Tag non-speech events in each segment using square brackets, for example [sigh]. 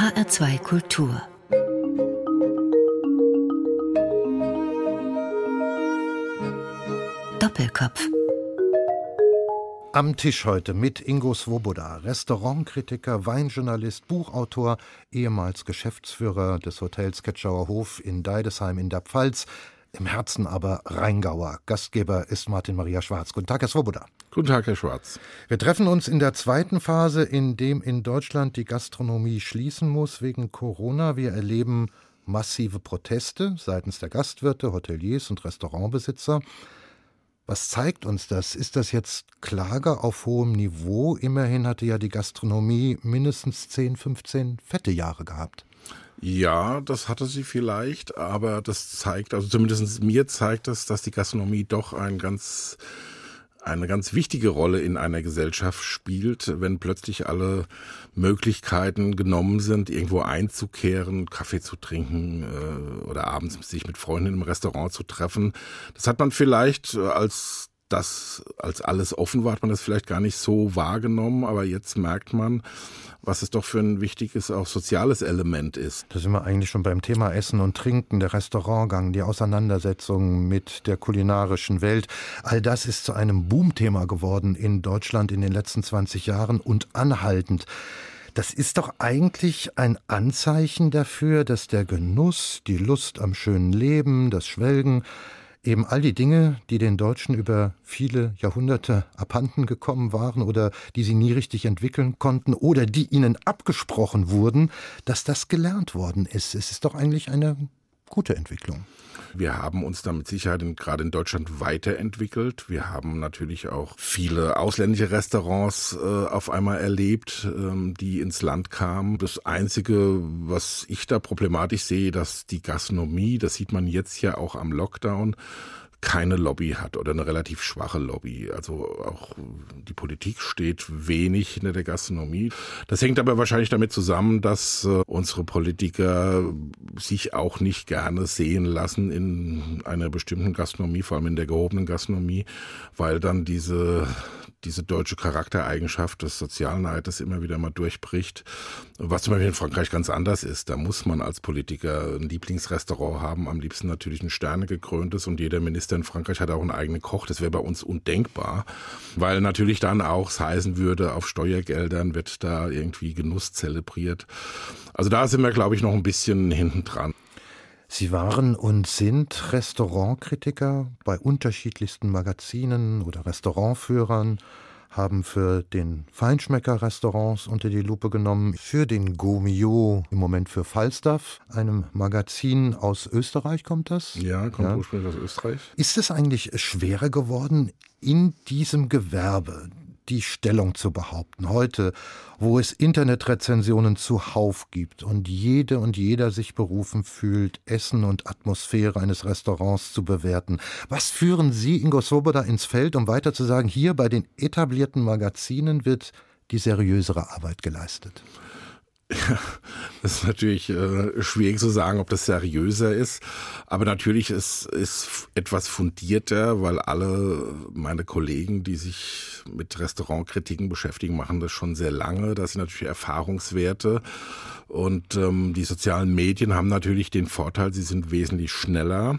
HR2 Kultur. Doppelkopf. Am Tisch heute mit Ingo Svoboda, Restaurantkritiker, Weinjournalist, Buchautor, ehemals Geschäftsführer des Hotels Ketschauer Hof in Deidesheim in der Pfalz, im Herzen aber Rheingauer. Gastgeber ist Martin Maria Schwarz. Guten Tag, Herr Svoboda. Guten Tag, Herr Schwarz. Wir treffen uns in der zweiten Phase, in dem in Deutschland die Gastronomie schließen muss wegen Corona. Wir erleben massive Proteste seitens der Gastwirte, Hoteliers und Restaurantbesitzer. Was zeigt uns das? Ist das jetzt Klage auf hohem Niveau? Immerhin hatte ja die Gastronomie mindestens 10, 15 fette Jahre gehabt. Ja, das hatte sie vielleicht, aber das zeigt, also zumindest mir zeigt das, dass die Gastronomie doch ein ganz eine ganz wichtige Rolle in einer Gesellschaft spielt, wenn plötzlich alle Möglichkeiten genommen sind, irgendwo einzukehren, Kaffee zu trinken äh, oder abends sich mit Freunden im Restaurant zu treffen. Das hat man vielleicht als das als alles offen war, hat man das vielleicht gar nicht so wahrgenommen, aber jetzt merkt man, was es doch für ein wichtiges, auch soziales Element ist. Da sind wir eigentlich schon beim Thema Essen und Trinken, der Restaurantgang, die Auseinandersetzung mit der kulinarischen Welt. All das ist zu einem Boomthema geworden in Deutschland in den letzten 20 Jahren und anhaltend. Das ist doch eigentlich ein Anzeichen dafür, dass der Genuss, die Lust am schönen Leben, das Schwelgen, eben all die Dinge, die den Deutschen über viele Jahrhunderte abhanden gekommen waren oder die sie nie richtig entwickeln konnten oder die ihnen abgesprochen wurden, dass das gelernt worden ist. Es ist doch eigentlich eine gute Entwicklung. Wir haben uns da mit Sicherheit in, gerade in Deutschland weiterentwickelt. Wir haben natürlich auch viele ausländische Restaurants äh, auf einmal erlebt, ähm, die ins Land kamen. Das Einzige, was ich da problematisch sehe, dass die Gastronomie, das sieht man jetzt ja auch am Lockdown, keine Lobby hat oder eine relativ schwache Lobby. Also auch die Politik steht wenig hinter der Gastronomie. Das hängt aber wahrscheinlich damit zusammen, dass äh, unsere Politiker sich auch nicht gerne sehen lassen in einer bestimmten Gastronomie, vor allem in der gehobenen Gastronomie, weil dann diese diese deutsche Charaktereigenschaft des Sozialneides immer wieder mal durchbricht, was zum Beispiel in Frankreich ganz anders ist. Da muss man als Politiker ein Lieblingsrestaurant haben, am liebsten natürlich ein Sterne gekröntes und jeder Minister in Frankreich hat auch einen eigenen Koch. Das wäre bei uns undenkbar, weil natürlich dann auch es heißen würde, auf Steuergeldern wird da irgendwie Genuss zelebriert. Also da sind wir, glaube ich, noch ein bisschen hinten dran. Sie waren und sind Restaurantkritiker bei unterschiedlichsten Magazinen oder Restaurantführern, haben für den Feinschmecker-Restaurants unter die Lupe genommen, für den Gomio, im Moment für Falstaff, einem Magazin aus Österreich kommt das? Ja, kommt ja. ursprünglich aus Österreich. Ist es eigentlich schwerer geworden, in diesem Gewerbe die Stellung zu behaupten. Heute, wo es Internetrezensionen zuhauf gibt und jede und jeder sich berufen fühlt, Essen und Atmosphäre eines Restaurants zu bewerten. Was führen Sie, Ingo Svoboda, ins Feld, um weiter zu sagen, hier bei den etablierten Magazinen wird die seriösere Arbeit geleistet? Ja, das ist natürlich äh, schwierig zu sagen, ob das seriöser ist. Aber natürlich ist es etwas fundierter, weil alle meine Kollegen, die sich mit Restaurantkritiken beschäftigen, machen das schon sehr lange. Das sind natürlich Erfahrungswerte. Und ähm, die sozialen Medien haben natürlich den Vorteil, sie sind wesentlich schneller.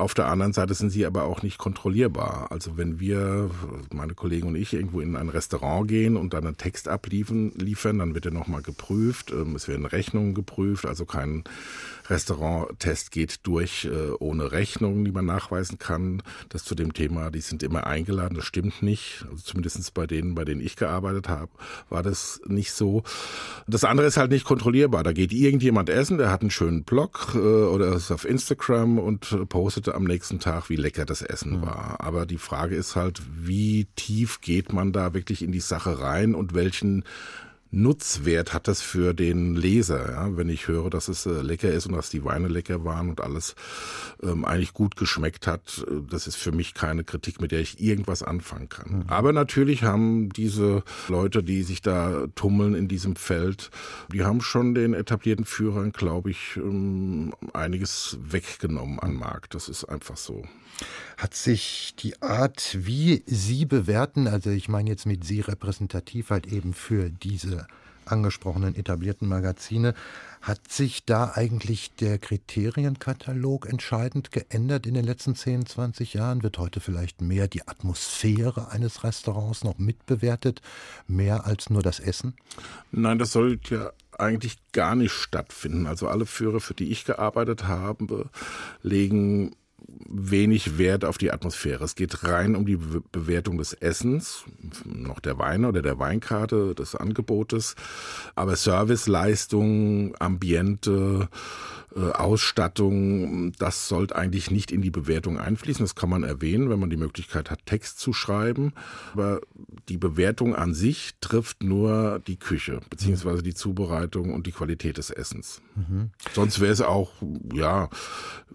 Auf der anderen Seite sind sie aber auch nicht kontrollierbar. Also wenn wir, meine Kollegen und ich, irgendwo in ein Restaurant gehen und dann einen Text abliefern, liefern, dann wird er nochmal geprüft. Ähm, es werden Rechnungen geprüft, also kein Restauranttest geht durch äh, ohne Rechnungen, die man nachweisen kann. Das zu dem Thema, die sind immer eingeladen, das stimmt nicht. Also zumindest bei denen, bei denen ich gearbeitet habe, war das nicht so. Das andere ist halt nicht kontrollierbar. Da geht irgendjemand essen, der hat einen schönen Blog äh, oder ist auf Instagram und postete am nächsten Tag, wie lecker das Essen mhm. war. Aber die Frage ist halt, wie tief geht man da wirklich in die Sache rein und welchen Nutzwert hat das für den Leser? Ja? Wenn ich höre, dass es äh, lecker ist und dass die Weine lecker waren und alles ähm, eigentlich gut geschmeckt hat, äh, das ist für mich keine Kritik, mit der ich irgendwas anfangen kann. Mhm. Aber natürlich haben diese Leute, die sich da tummeln in diesem Feld, die haben schon den etablierten Führern, glaube ich, ähm, einiges weggenommen an Markt. Das ist einfach so. Hat sich die Art, wie Sie bewerten, also ich meine jetzt mit Sie repräsentativ halt eben für diese angesprochenen etablierten Magazine. Hat sich da eigentlich der Kriterienkatalog entscheidend geändert in den letzten 10, 20 Jahren? Wird heute vielleicht mehr die Atmosphäre eines Restaurants noch mitbewertet, mehr als nur das Essen? Nein, das sollte ja eigentlich gar nicht stattfinden. Also alle Führer, für die ich gearbeitet habe, legen wenig Wert auf die Atmosphäre. Es geht rein um die Bewertung des Essens, noch der Weine oder der Weinkarte, des Angebotes. Aber Serviceleistungen, Ambiente, äh, Ausstattung, das sollte eigentlich nicht in die Bewertung einfließen. Das kann man erwähnen, wenn man die Möglichkeit hat, Text zu schreiben. Aber die Bewertung an sich trifft nur die Küche, beziehungsweise die Zubereitung und die Qualität des Essens. Mhm. Sonst wäre es auch, ja,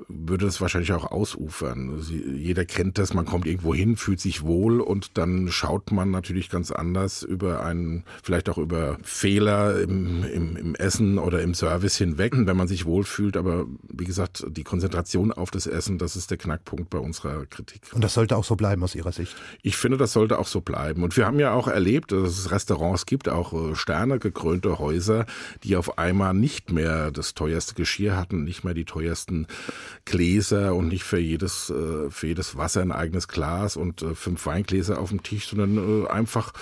würde es wahrscheinlich auch ausufern. Jeder kennt das, man kommt irgendwo hin, fühlt sich wohl und dann schaut man natürlich ganz anders über einen, vielleicht auch über Fehler im, im, im Essen oder im Service hinweg. Wenn man sich wohlfühlt, gefühlt, aber wie gesagt, die Konzentration auf das Essen, das ist der Knackpunkt bei unserer Kritik. Und das sollte auch so bleiben aus Ihrer Sicht? Ich finde, das sollte auch so bleiben. Und wir haben ja auch erlebt, dass es Restaurants gibt, auch äh, Sterne gekrönte Häuser, die auf einmal nicht mehr das teuerste Geschirr hatten, nicht mehr die teuersten Gläser und nicht für jedes, äh, für jedes Wasser ein eigenes Glas und äh, fünf Weingläser auf dem Tisch, sondern einfach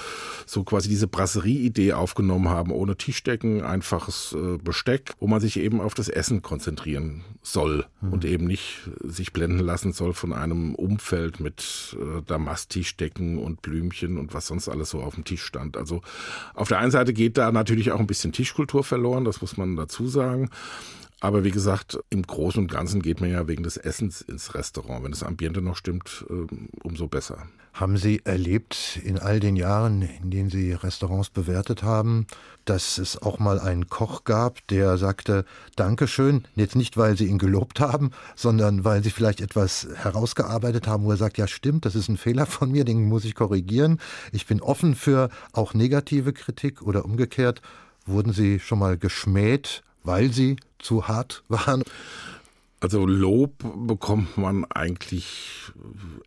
so quasi diese Brasserie-Idee aufgenommen haben, ohne Tischdecken, einfaches Besteck, wo man sich eben auf das Essen konzentriert konzentrieren soll mhm. und eben nicht sich blenden lassen soll von einem Umfeld mit äh, Damasttischdecken und Blümchen und was sonst alles so auf dem Tisch stand. Also auf der einen Seite geht da natürlich auch ein bisschen Tischkultur verloren, das muss man dazu sagen. Aber wie gesagt, im Großen und Ganzen geht man ja wegen des Essens ins Restaurant. Wenn das Ambiente noch stimmt, ähm, umso besser. Haben Sie erlebt in all den Jahren, in denen Sie Restaurants bewertet haben, dass es auch mal einen Koch gab, der sagte, Dankeschön, jetzt nicht, weil Sie ihn gelobt haben, sondern weil Sie vielleicht etwas herausgearbeitet haben, wo er sagt, ja stimmt, das ist ein Fehler von mir, den muss ich korrigieren. Ich bin offen für auch negative Kritik oder umgekehrt. Wurden Sie schon mal geschmäht, weil Sie zu hart waren? Also Lob bekommt man eigentlich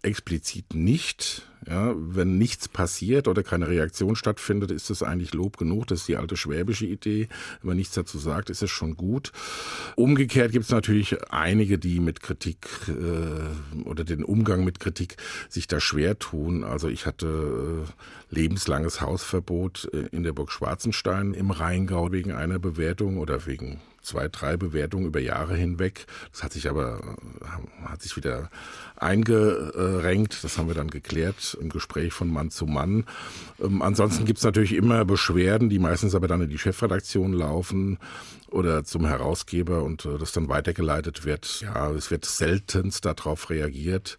explizit nicht. Ja, wenn nichts passiert oder keine Reaktion stattfindet, ist es eigentlich Lob genug. Das ist die alte schwäbische Idee. Wenn man nichts dazu sagt, ist es schon gut. Umgekehrt gibt es natürlich einige, die mit Kritik äh, oder den Umgang mit Kritik sich da schwer tun. Also ich hatte äh, lebenslanges Hausverbot äh, in der Burg Schwarzenstein im Rheingau wegen einer Bewertung oder wegen zwei, drei Bewertungen über Jahre hinweg. Das hat sich aber äh, hat sich wieder eingerenkt. Das haben wir dann geklärt im Gespräch von Mann zu Mann. Ähm, ansonsten gibt es natürlich immer Beschwerden, die meistens aber dann in die Chefredaktion laufen oder zum Herausgeber und äh, das dann weitergeleitet wird. Ja, es wird seltenst darauf reagiert.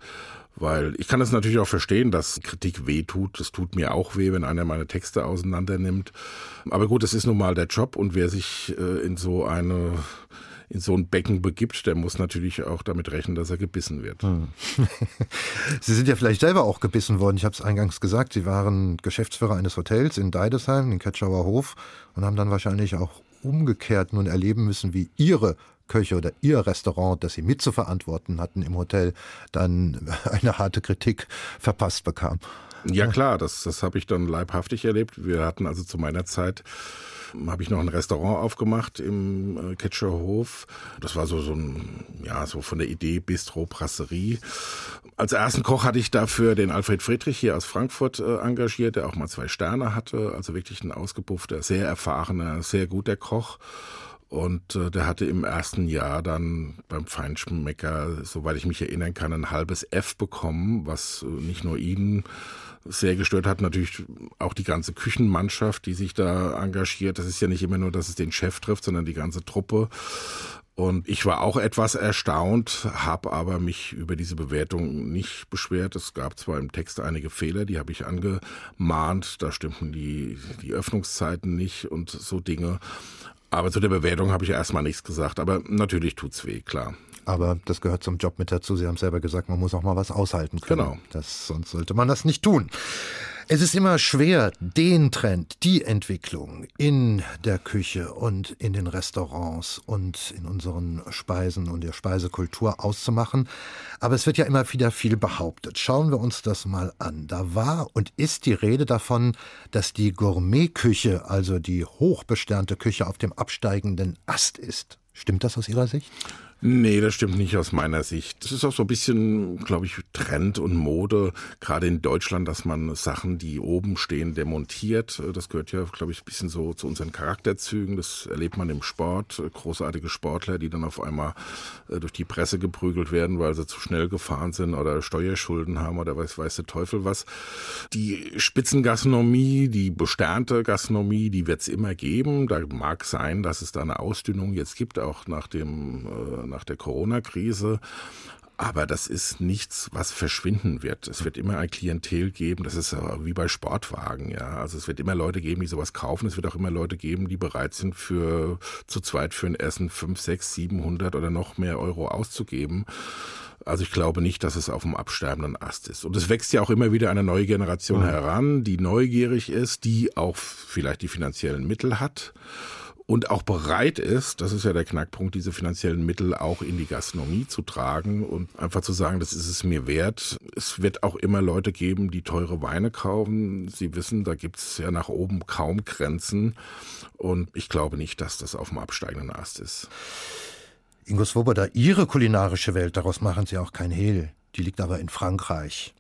Weil ich kann das natürlich auch verstehen, dass Kritik weh tut. Es tut mir auch weh, wenn einer meine Texte auseinandernimmt. Aber gut, es ist nun mal der Job und wer sich äh, in so eine in so ein Becken begibt, der muss natürlich auch damit rechnen, dass er gebissen wird. Hm. [laughs] Sie sind ja vielleicht selber auch gebissen worden. Ich habe es eingangs gesagt, Sie waren Geschäftsführer eines Hotels in Deidesheim, in Ketschauer Hof und haben dann wahrscheinlich auch umgekehrt nun erleben müssen, wie Ihre Köche oder ihr Restaurant, das sie mitzuverantworten hatten im Hotel, dann [laughs] eine harte Kritik verpasst bekam. Ja klar, das, das habe ich dann leibhaftig erlebt. Wir hatten also zu meiner Zeit habe ich noch ein Restaurant aufgemacht im äh, Ketscher Hof. Das war so, so ein, ja, so von der Idee Bistro, Brasserie. Als ersten Koch hatte ich dafür den Alfred Friedrich hier aus Frankfurt äh, engagiert, der auch mal zwei Sterne hatte. Also wirklich ein ausgepuffter, sehr erfahrener, sehr guter Koch. Und äh, der hatte im ersten Jahr dann beim Feinschmecker, soweit ich mich erinnern kann, ein halbes F bekommen, was äh, nicht nur ihn sehr gestört hat, natürlich auch die ganze Küchenmannschaft, die sich da engagiert. Das ist ja nicht immer nur, dass es den Chef trifft, sondern die ganze Truppe. Und ich war auch etwas erstaunt, habe aber mich über diese Bewertung nicht beschwert. Es gab zwar im Text einige Fehler, die habe ich angemahnt. Da stimmten die, die Öffnungszeiten nicht und so Dinge. Aber zu der Bewertung habe ich erstmal nichts gesagt. Aber natürlich tut's weh, klar. Aber das gehört zum Job mit dazu. Sie haben selber gesagt, man muss auch mal was aushalten können. Genau. Das, sonst sollte man das nicht tun. Es ist immer schwer, den Trend, die Entwicklung in der Küche und in den Restaurants und in unseren Speisen und der Speisekultur auszumachen. Aber es wird ja immer wieder viel behauptet. Schauen wir uns das mal an. Da war und ist die Rede davon, dass die Gourmetküche, also die hochbesternte Küche auf dem absteigenden Ast ist. Stimmt das aus Ihrer Sicht? Nee, das stimmt nicht aus meiner Sicht. Das ist auch so ein bisschen, glaube ich, Trend und Mode, gerade in Deutschland, dass man Sachen, die oben stehen, demontiert. Das gehört ja, glaube ich, ein bisschen so zu unseren Charakterzügen. Das erlebt man im Sport. Großartige Sportler, die dann auf einmal äh, durch die Presse geprügelt werden, weil sie zu schnell gefahren sind oder Steuerschulden haben oder weiß, weiß der Teufel was. Die Spitzengastronomie, die besternte Gastronomie, die wird es immer geben. Da mag sein, dass es da eine Ausdünnung jetzt gibt, auch nach dem äh, nach der Corona-Krise. Aber das ist nichts, was verschwinden wird. Es wird immer ein Klientel geben. Das ist wie bei Sportwagen, ja. Also es wird immer Leute geben, die sowas kaufen. Es wird auch immer Leute geben, die bereit sind, für zu zweit für ein Essen fünf, sechs, siebenhundert oder noch mehr Euro auszugeben. Also ich glaube nicht, dass es auf dem absterbenden Ast ist. Und es wächst ja auch immer wieder eine neue Generation mhm. heran, die neugierig ist, die auch vielleicht die finanziellen Mittel hat und auch bereit ist, das ist ja der Knackpunkt, diese finanziellen Mittel auch in die Gastronomie zu tragen und einfach zu sagen, das ist es mir wert. Es wird auch immer Leute geben, die teure Weine kaufen. Sie wissen, da gibt es ja nach oben kaum Grenzen und ich glaube nicht, dass das auf dem absteigenden Ast ist. Ingo Swoboda, Ihre kulinarische Welt, daraus machen Sie auch kein Hehl. Die liegt aber in Frankreich.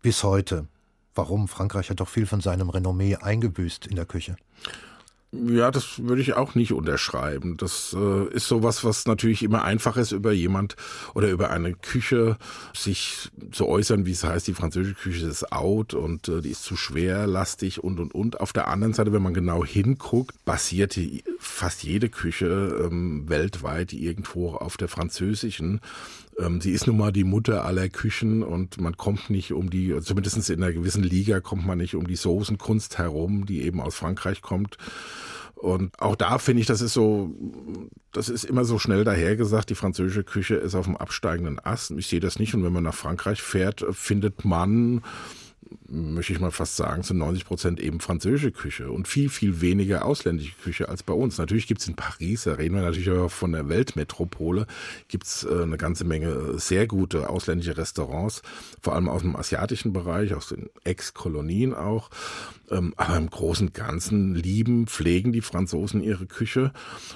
Bis heute. Warum? Frankreich hat doch viel von seinem Renommee eingebüßt in der Küche. Ja, das würde ich auch nicht unterschreiben. Das äh, ist sowas, was natürlich immer einfach ist, über jemand oder über eine Küche sich zu äußern, wie es heißt, die französische Küche ist out und äh, die ist zu schwer, lastig und und und. Auf der anderen Seite, wenn man genau hinguckt, basiert fast jede Küche ähm, weltweit irgendwo auf der französischen. Ähm, sie ist nun mal die Mutter aller Küchen und man kommt nicht um die, zumindest in einer gewissen Liga kommt man nicht um die Soßenkunst herum, die eben aus Frankreich kommt. Und auch da finde ich, das ist so, das ist immer so schnell dahergesagt, die französische Küche ist auf dem absteigenden Ast. Ich sehe das nicht. Und wenn man nach Frankreich fährt, findet man möchte ich mal fast sagen, zu 90 Prozent eben französische Küche und viel, viel weniger ausländische Küche als bei uns. Natürlich gibt es in Paris, da reden wir natürlich auch von der Weltmetropole, gibt es äh, eine ganze Menge sehr gute ausländische Restaurants, vor allem aus dem asiatischen Bereich, aus den Ex-Kolonien auch. Ähm, aber im Großen und Ganzen lieben, pflegen die Franzosen ihre Küche.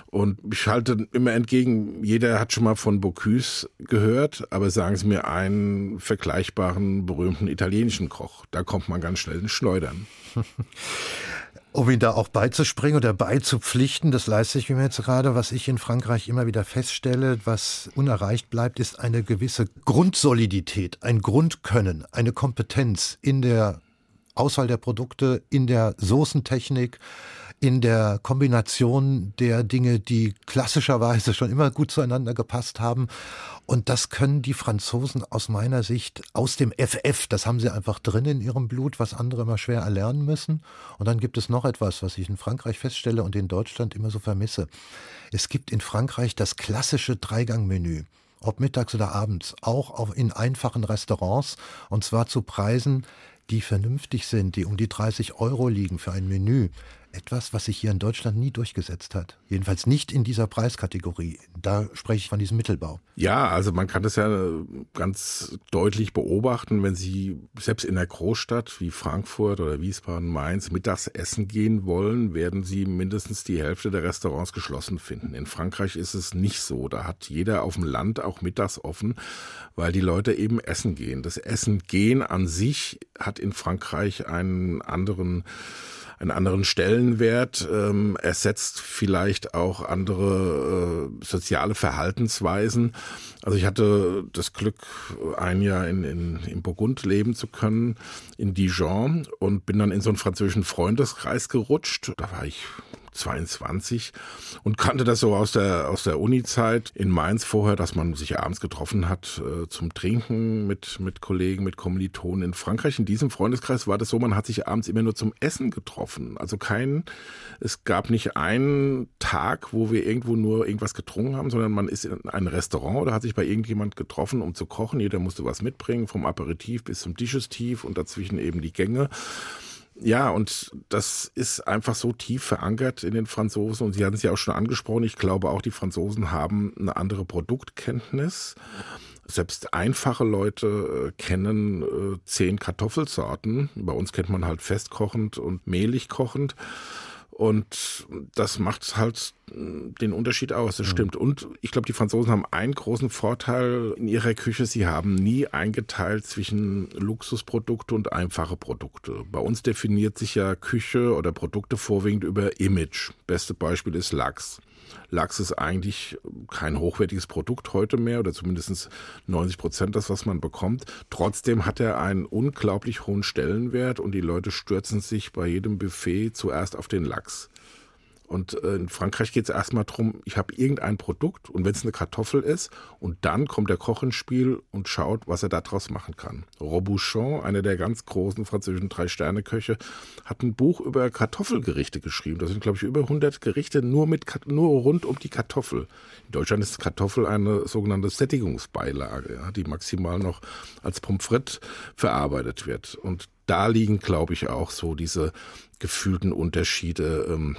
Und ich halte immer entgegen, jeder hat schon mal von Bocuse gehört, aber sagen Sie mir einen vergleichbaren, berühmten italienischen Koch. Da kommt man ganz schnell ins Schleudern. [laughs] Um ihn da auch beizuspringen oder beizupflichten, das leiste ich mir jetzt gerade, was ich in Frankreich immer wieder feststelle, was unerreicht bleibt, ist eine gewisse Grundsolidität, ein Grundkönnen, eine Kompetenz in der Auswahl der Produkte, in der Soßentechnik, in der Kombination der Dinge, die klassischerweise schon immer gut zueinander gepasst haben. Und das können die Franzosen aus meiner Sicht aus dem FF, das haben sie einfach drin in ihrem Blut, was andere immer schwer erlernen müssen. Und dann gibt es noch etwas, was ich in Frankreich feststelle und in Deutschland immer so vermisse. Es gibt in Frankreich das klassische Dreigangmenü ob mittags oder abends, auch in einfachen Restaurants, und zwar zu Preisen, die vernünftig sind, die um die 30 Euro liegen für ein Menü, etwas, was sich hier in Deutschland nie durchgesetzt hat. Jedenfalls nicht in dieser Preiskategorie. Da spreche ich von diesem Mittelbau. Ja, also man kann das ja ganz deutlich beobachten, wenn Sie selbst in einer Großstadt wie Frankfurt oder Wiesbaden, Mainz mittags essen gehen wollen, werden Sie mindestens die Hälfte der Restaurants geschlossen finden. In Frankreich ist es nicht so. Da hat jeder auf dem Land auch mittags offen, weil die Leute eben essen gehen. Das Essen gehen an sich hat in Frankreich einen anderen einen anderen Stellenwert, ähm, ersetzt vielleicht auch andere äh, soziale Verhaltensweisen. Also ich hatte das Glück, ein Jahr in, in, in Burgund leben zu können, in Dijon, und bin dann in so einen französischen Freundeskreis gerutscht. Da war ich 22 und kannte das so aus der, aus der Uni-Zeit in Mainz vorher, dass man sich abends getroffen hat äh, zum Trinken mit, mit Kollegen, mit Kommilitonen. In Frankreich, in diesem Freundeskreis war das so, man hat sich abends immer nur zum Essen getroffen. Also kein, es gab nicht einen Tag, wo wir irgendwo nur irgendwas getrunken haben, sondern man ist in ein Restaurant oder hat sich bei irgendjemand getroffen, um zu kochen. Jeder musste was mitbringen, vom Aperitif bis zum Digestiv und dazwischen eben die Gänge. Ja, und das ist einfach so tief verankert in den Franzosen. Und Sie hatten es ja auch schon angesprochen. Ich glaube auch, die Franzosen haben eine andere Produktkenntnis. Selbst einfache Leute äh, kennen äh, zehn Kartoffelsorten. Bei uns kennt man halt festkochend und mehlig kochend. Und das macht halt äh, den Unterschied aus, das mhm. stimmt. Und ich glaube, die Franzosen haben einen großen Vorteil in ihrer Küche. Sie haben nie eingeteilt zwischen Luxusprodukte und einfache Produkte. Bei uns definiert sich ja Küche oder Produkte vorwiegend über Image. Beste Beispiel ist Lachs. Lachs ist eigentlich kein hochwertiges Produkt heute mehr oder zumindest 90 Prozent das, was man bekommt. Trotzdem hat er einen unglaublich hohen Stellenwert und die Leute stürzen sich bei jedem Buffet zuerst auf den Lachs. Und äh, in Frankreich geht es erstmal darum, ich habe irgendein Produkt und wenn es eine Kartoffel ist und dann kommt der Koch ins Spiel und schaut, was er daraus machen kann. Robuchon, einer der ganz großen französischen Drei-Sterne-Köche, hat ein Buch über Kartoffelgerichte geschrieben. Das sind, glaube ich, über 100 Gerichte nur, mit, nur rund um die Kartoffel. In Deutschland ist Kartoffel eine sogenannte Sättigungsbeilage, ja, die maximal noch als Pommes frites verarbeitet wird. Und da liegen, glaube ich, auch so diese gefühlten Unterschiede. Ähm,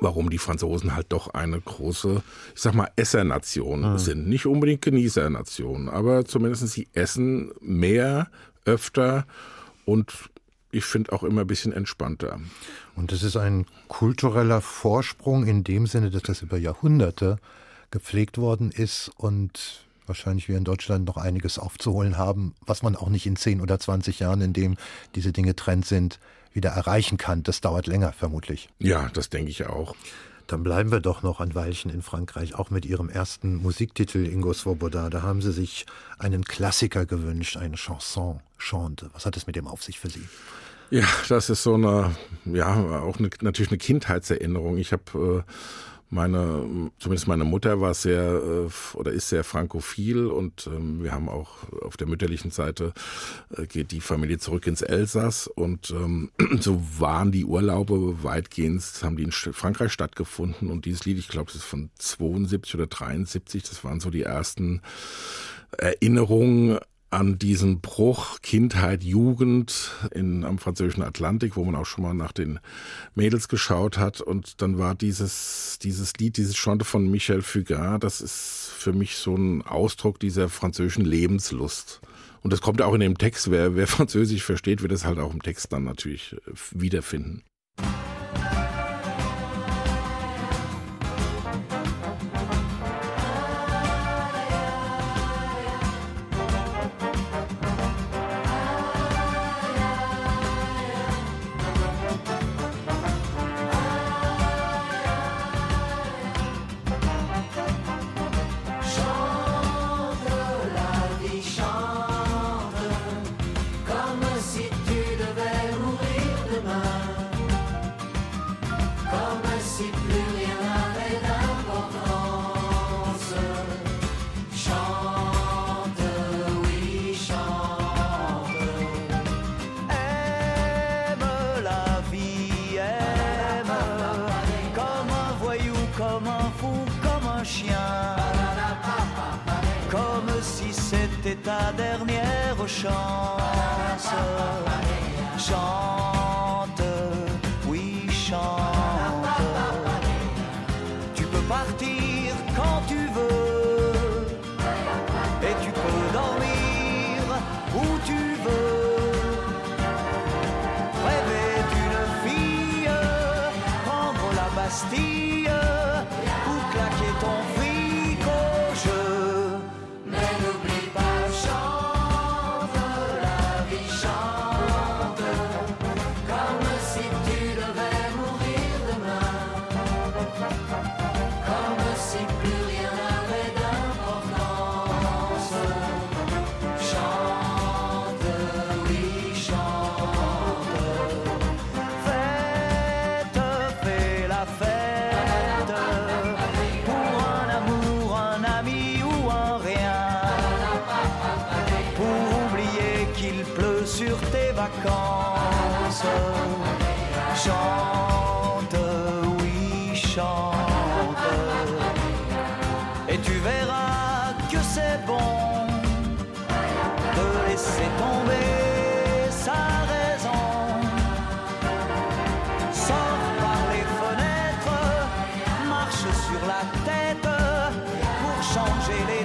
warum die Franzosen halt doch eine große, ich sag mal, Essernation mhm. sind. Nicht unbedingt Genießernation, aber zumindest sie essen mehr, öfter und ich finde auch immer ein bisschen entspannter. Und das ist ein kultureller Vorsprung in dem Sinne, dass das über Jahrhunderte gepflegt worden ist und wahrscheinlich wir in Deutschland noch einiges aufzuholen haben, was man auch nicht in 10 oder 20 Jahren, in dem diese Dinge Trend sind, wieder erreichen kann. Das dauert länger vermutlich. Ja, das denke ich auch. Dann bleiben wir doch noch ein Weilchen in Frankreich, auch mit Ihrem ersten Musiktitel Ingo Svoboda. Da haben Sie sich einen Klassiker gewünscht, eine Chanson, Chante. Was hat es mit dem auf sich für Sie? Ja, das ist so eine, ja, auch eine, natürlich eine Kindheitserinnerung. Ich habe äh, meine, zumindest meine Mutter war sehr äh, oder ist sehr frankophil und ähm, wir haben auch auf der mütterlichen Seite äh, geht die Familie zurück ins Elsass und ähm, [clears throat] so waren die Urlaube weitgehend, haben die in Frankreich stattgefunden und dieses Lied, ich glaube, das ist von 72 oder 73, das waren so die ersten Erinnerungen an diesen Bruch Kindheit, Jugend in, am französischen Atlantik, wo man auch schon mal nach den Mädels geschaut hat. Und dann war dieses, dieses Lied, dieses Chante von Michel Fugain, das ist für mich so ein Ausdruck dieser französischen Lebenslust. Und das kommt auch in dem Text. Wer, wer Französisch versteht, wird es halt auch im Text dann natürlich äh, wiederfinden. Ta dernière chance. Chante, oui, chante. chante, oui chante, et tu verras que c'est bon de laisser tomber sa raison. Sors par les fenêtres, marche sur la tête pour changer les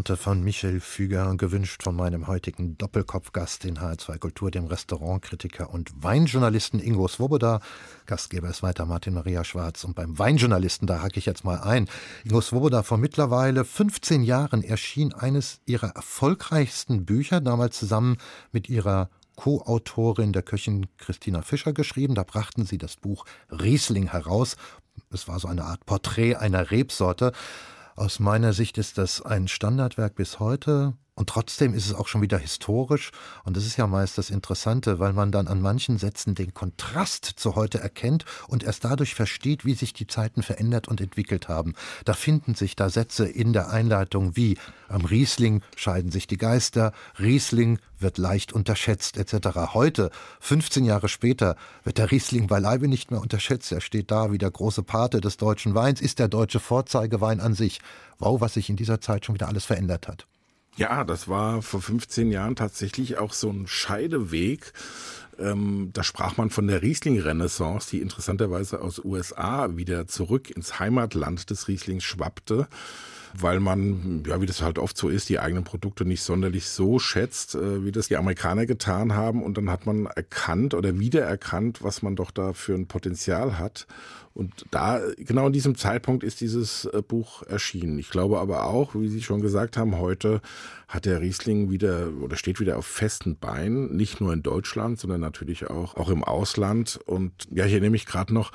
Chante von Michel Füger, gewünscht von meinem heutigen Doppelkopfgast in HR2 Kultur, dem Restaurantkritiker und Weinjournalisten Ingo Svoboda. Gastgeber ist weiter Martin Maria Schwarz. Und beim Weinjournalisten, da hake ich jetzt mal ein. Ingo Svoboda, vor mittlerweile 15 Jahren erschien eines ihrer erfolgreichsten Bücher, damals zusammen mit ihrer Co-Autorin, der Köchin Christina Fischer, geschrieben. Da brachten sie das Buch Riesling heraus. Es war so eine Art Porträt einer Rebsorte. Aus meiner Sicht ist das ein Standardwerk bis heute und trotzdem ist es auch schon wieder historisch und das ist ja meist das Interessante, weil man dann an manchen Sätzen den Kontrast zu heute erkennt und erst dadurch versteht, wie sich die Zeiten verändert und entwickelt haben. Da finden sich da Sätze in der Einleitung wie am Riesling scheiden sich die Geister, Riesling wird leicht unterschätzt etc. Heute, 15 Jahre später, wird der Riesling beileibe nicht mehr unterschätzt. Er steht da wie der große Pate des deutschen Weins, ist der deutsche Vorzeigewein an sich. Wow, was sich in dieser Zeit schon wieder alles verändert hat. Ja, das war vor 15 Jahren tatsächlich auch so ein Scheideweg. Ähm, da sprach man von der Riesling-Renaissance, die interessanterweise aus USA wieder zurück ins Heimatland des Rieslings schwappte weil man, ja, wie das halt oft so ist, die eigenen Produkte nicht sonderlich so schätzt, äh, wie das die Amerikaner getan haben. Und dann hat man erkannt oder wiedererkannt, was man doch da für ein Potenzial hat. Und da, genau in diesem Zeitpunkt ist dieses äh, Buch erschienen. Ich glaube aber auch, wie Sie schon gesagt haben, heute hat der Riesling wieder oder steht wieder auf festen Beinen, nicht nur in Deutschland, sondern natürlich auch, auch im Ausland. Und ja, hier nehme ich gerade noch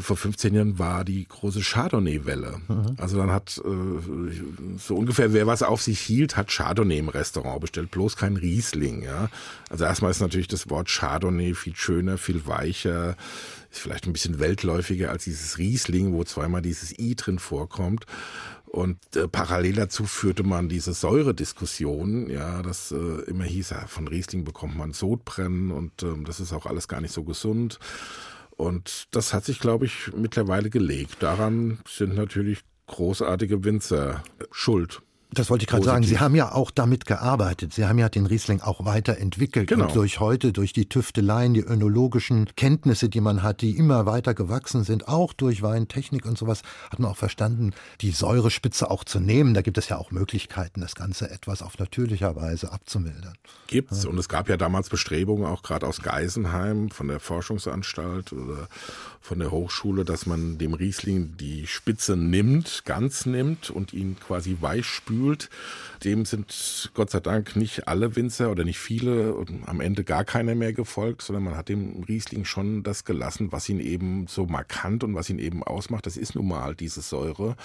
vor 15 Jahren war die große Chardonnay-Welle. Mhm. Also dann hat äh, so ungefähr, wer was auf sich hielt, hat Chardonnay im Restaurant bestellt, bloß kein Riesling. Ja? Also erstmal ist natürlich das Wort Chardonnay viel schöner, viel weicher, ist vielleicht ein bisschen weltläufiger als dieses Riesling, wo zweimal dieses I drin vorkommt. Und äh, parallel dazu führte man diese Säurediskussion, ja, das äh, immer hieß, ja, von Riesling bekommt man Sodbrennen und äh, das ist auch alles gar nicht so gesund. Und das hat sich, glaube ich, mittlerweile gelegt. Daran sind natürlich großartige Winzer schuld. Das wollte ich gerade sagen. Sie haben ja auch damit gearbeitet. Sie haben ja den Riesling auch weiterentwickelt. Genau. Und durch heute, durch die Tüfteleien, die önologischen Kenntnisse, die man hat, die immer weiter gewachsen sind, auch durch Weintechnik und sowas, hat man auch verstanden, die Säurespitze auch zu nehmen. Da gibt es ja auch Möglichkeiten, das Ganze etwas auf natürlicher Weise abzumildern. Gibt's. Ja. Und es gab ja damals Bestrebungen, auch gerade aus Geisenheim, von der Forschungsanstalt oder von der Hochschule, dass man dem Riesling die Spitze nimmt, ganz nimmt und ihn quasi weich spült. Dem sind Gott sei Dank nicht alle Winzer oder nicht viele und am Ende gar keiner mehr gefolgt, sondern man hat dem Riesling schon das gelassen, was ihn eben so markant und was ihn eben ausmacht. Das ist nun mal diese Säure.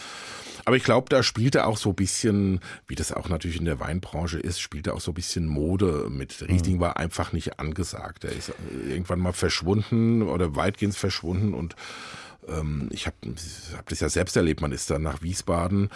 Aber ich glaube, da spielte auch so ein bisschen, wie das auch natürlich in der Weinbranche ist, spielte auch so ein bisschen Mode mit. Riesling war einfach nicht angesagt. Er ist irgendwann mal verschwunden oder weitgehend verschwunden und ähm, ich habe hab das ja selbst erlebt. Man ist dann nach Wiesbaden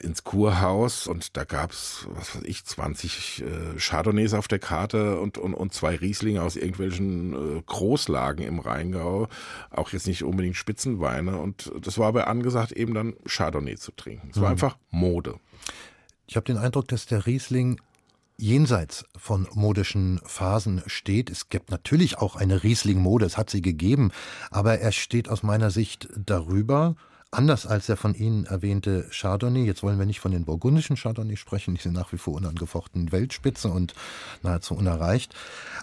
ins Kurhaus und da gab's was weiß ich, 20 äh, Chardonnays auf der Karte und, und, und zwei Rieslinge aus irgendwelchen äh, Großlagen im Rheingau. Auch jetzt nicht unbedingt Spitzenweine. Und das war aber angesagt, eben dann Chardonnay zu trinken. Es war mhm. einfach Mode. Ich habe den Eindruck, dass der Riesling jenseits von modischen Phasen steht. Es gibt natürlich auch eine Riesling-Mode, es hat sie gegeben, aber er steht aus meiner Sicht darüber, Anders als der von Ihnen erwähnte Chardonnay, jetzt wollen wir nicht von den burgundischen Chardonnay sprechen, die sind nach wie vor unangefochten Weltspitze und nahezu unerreicht.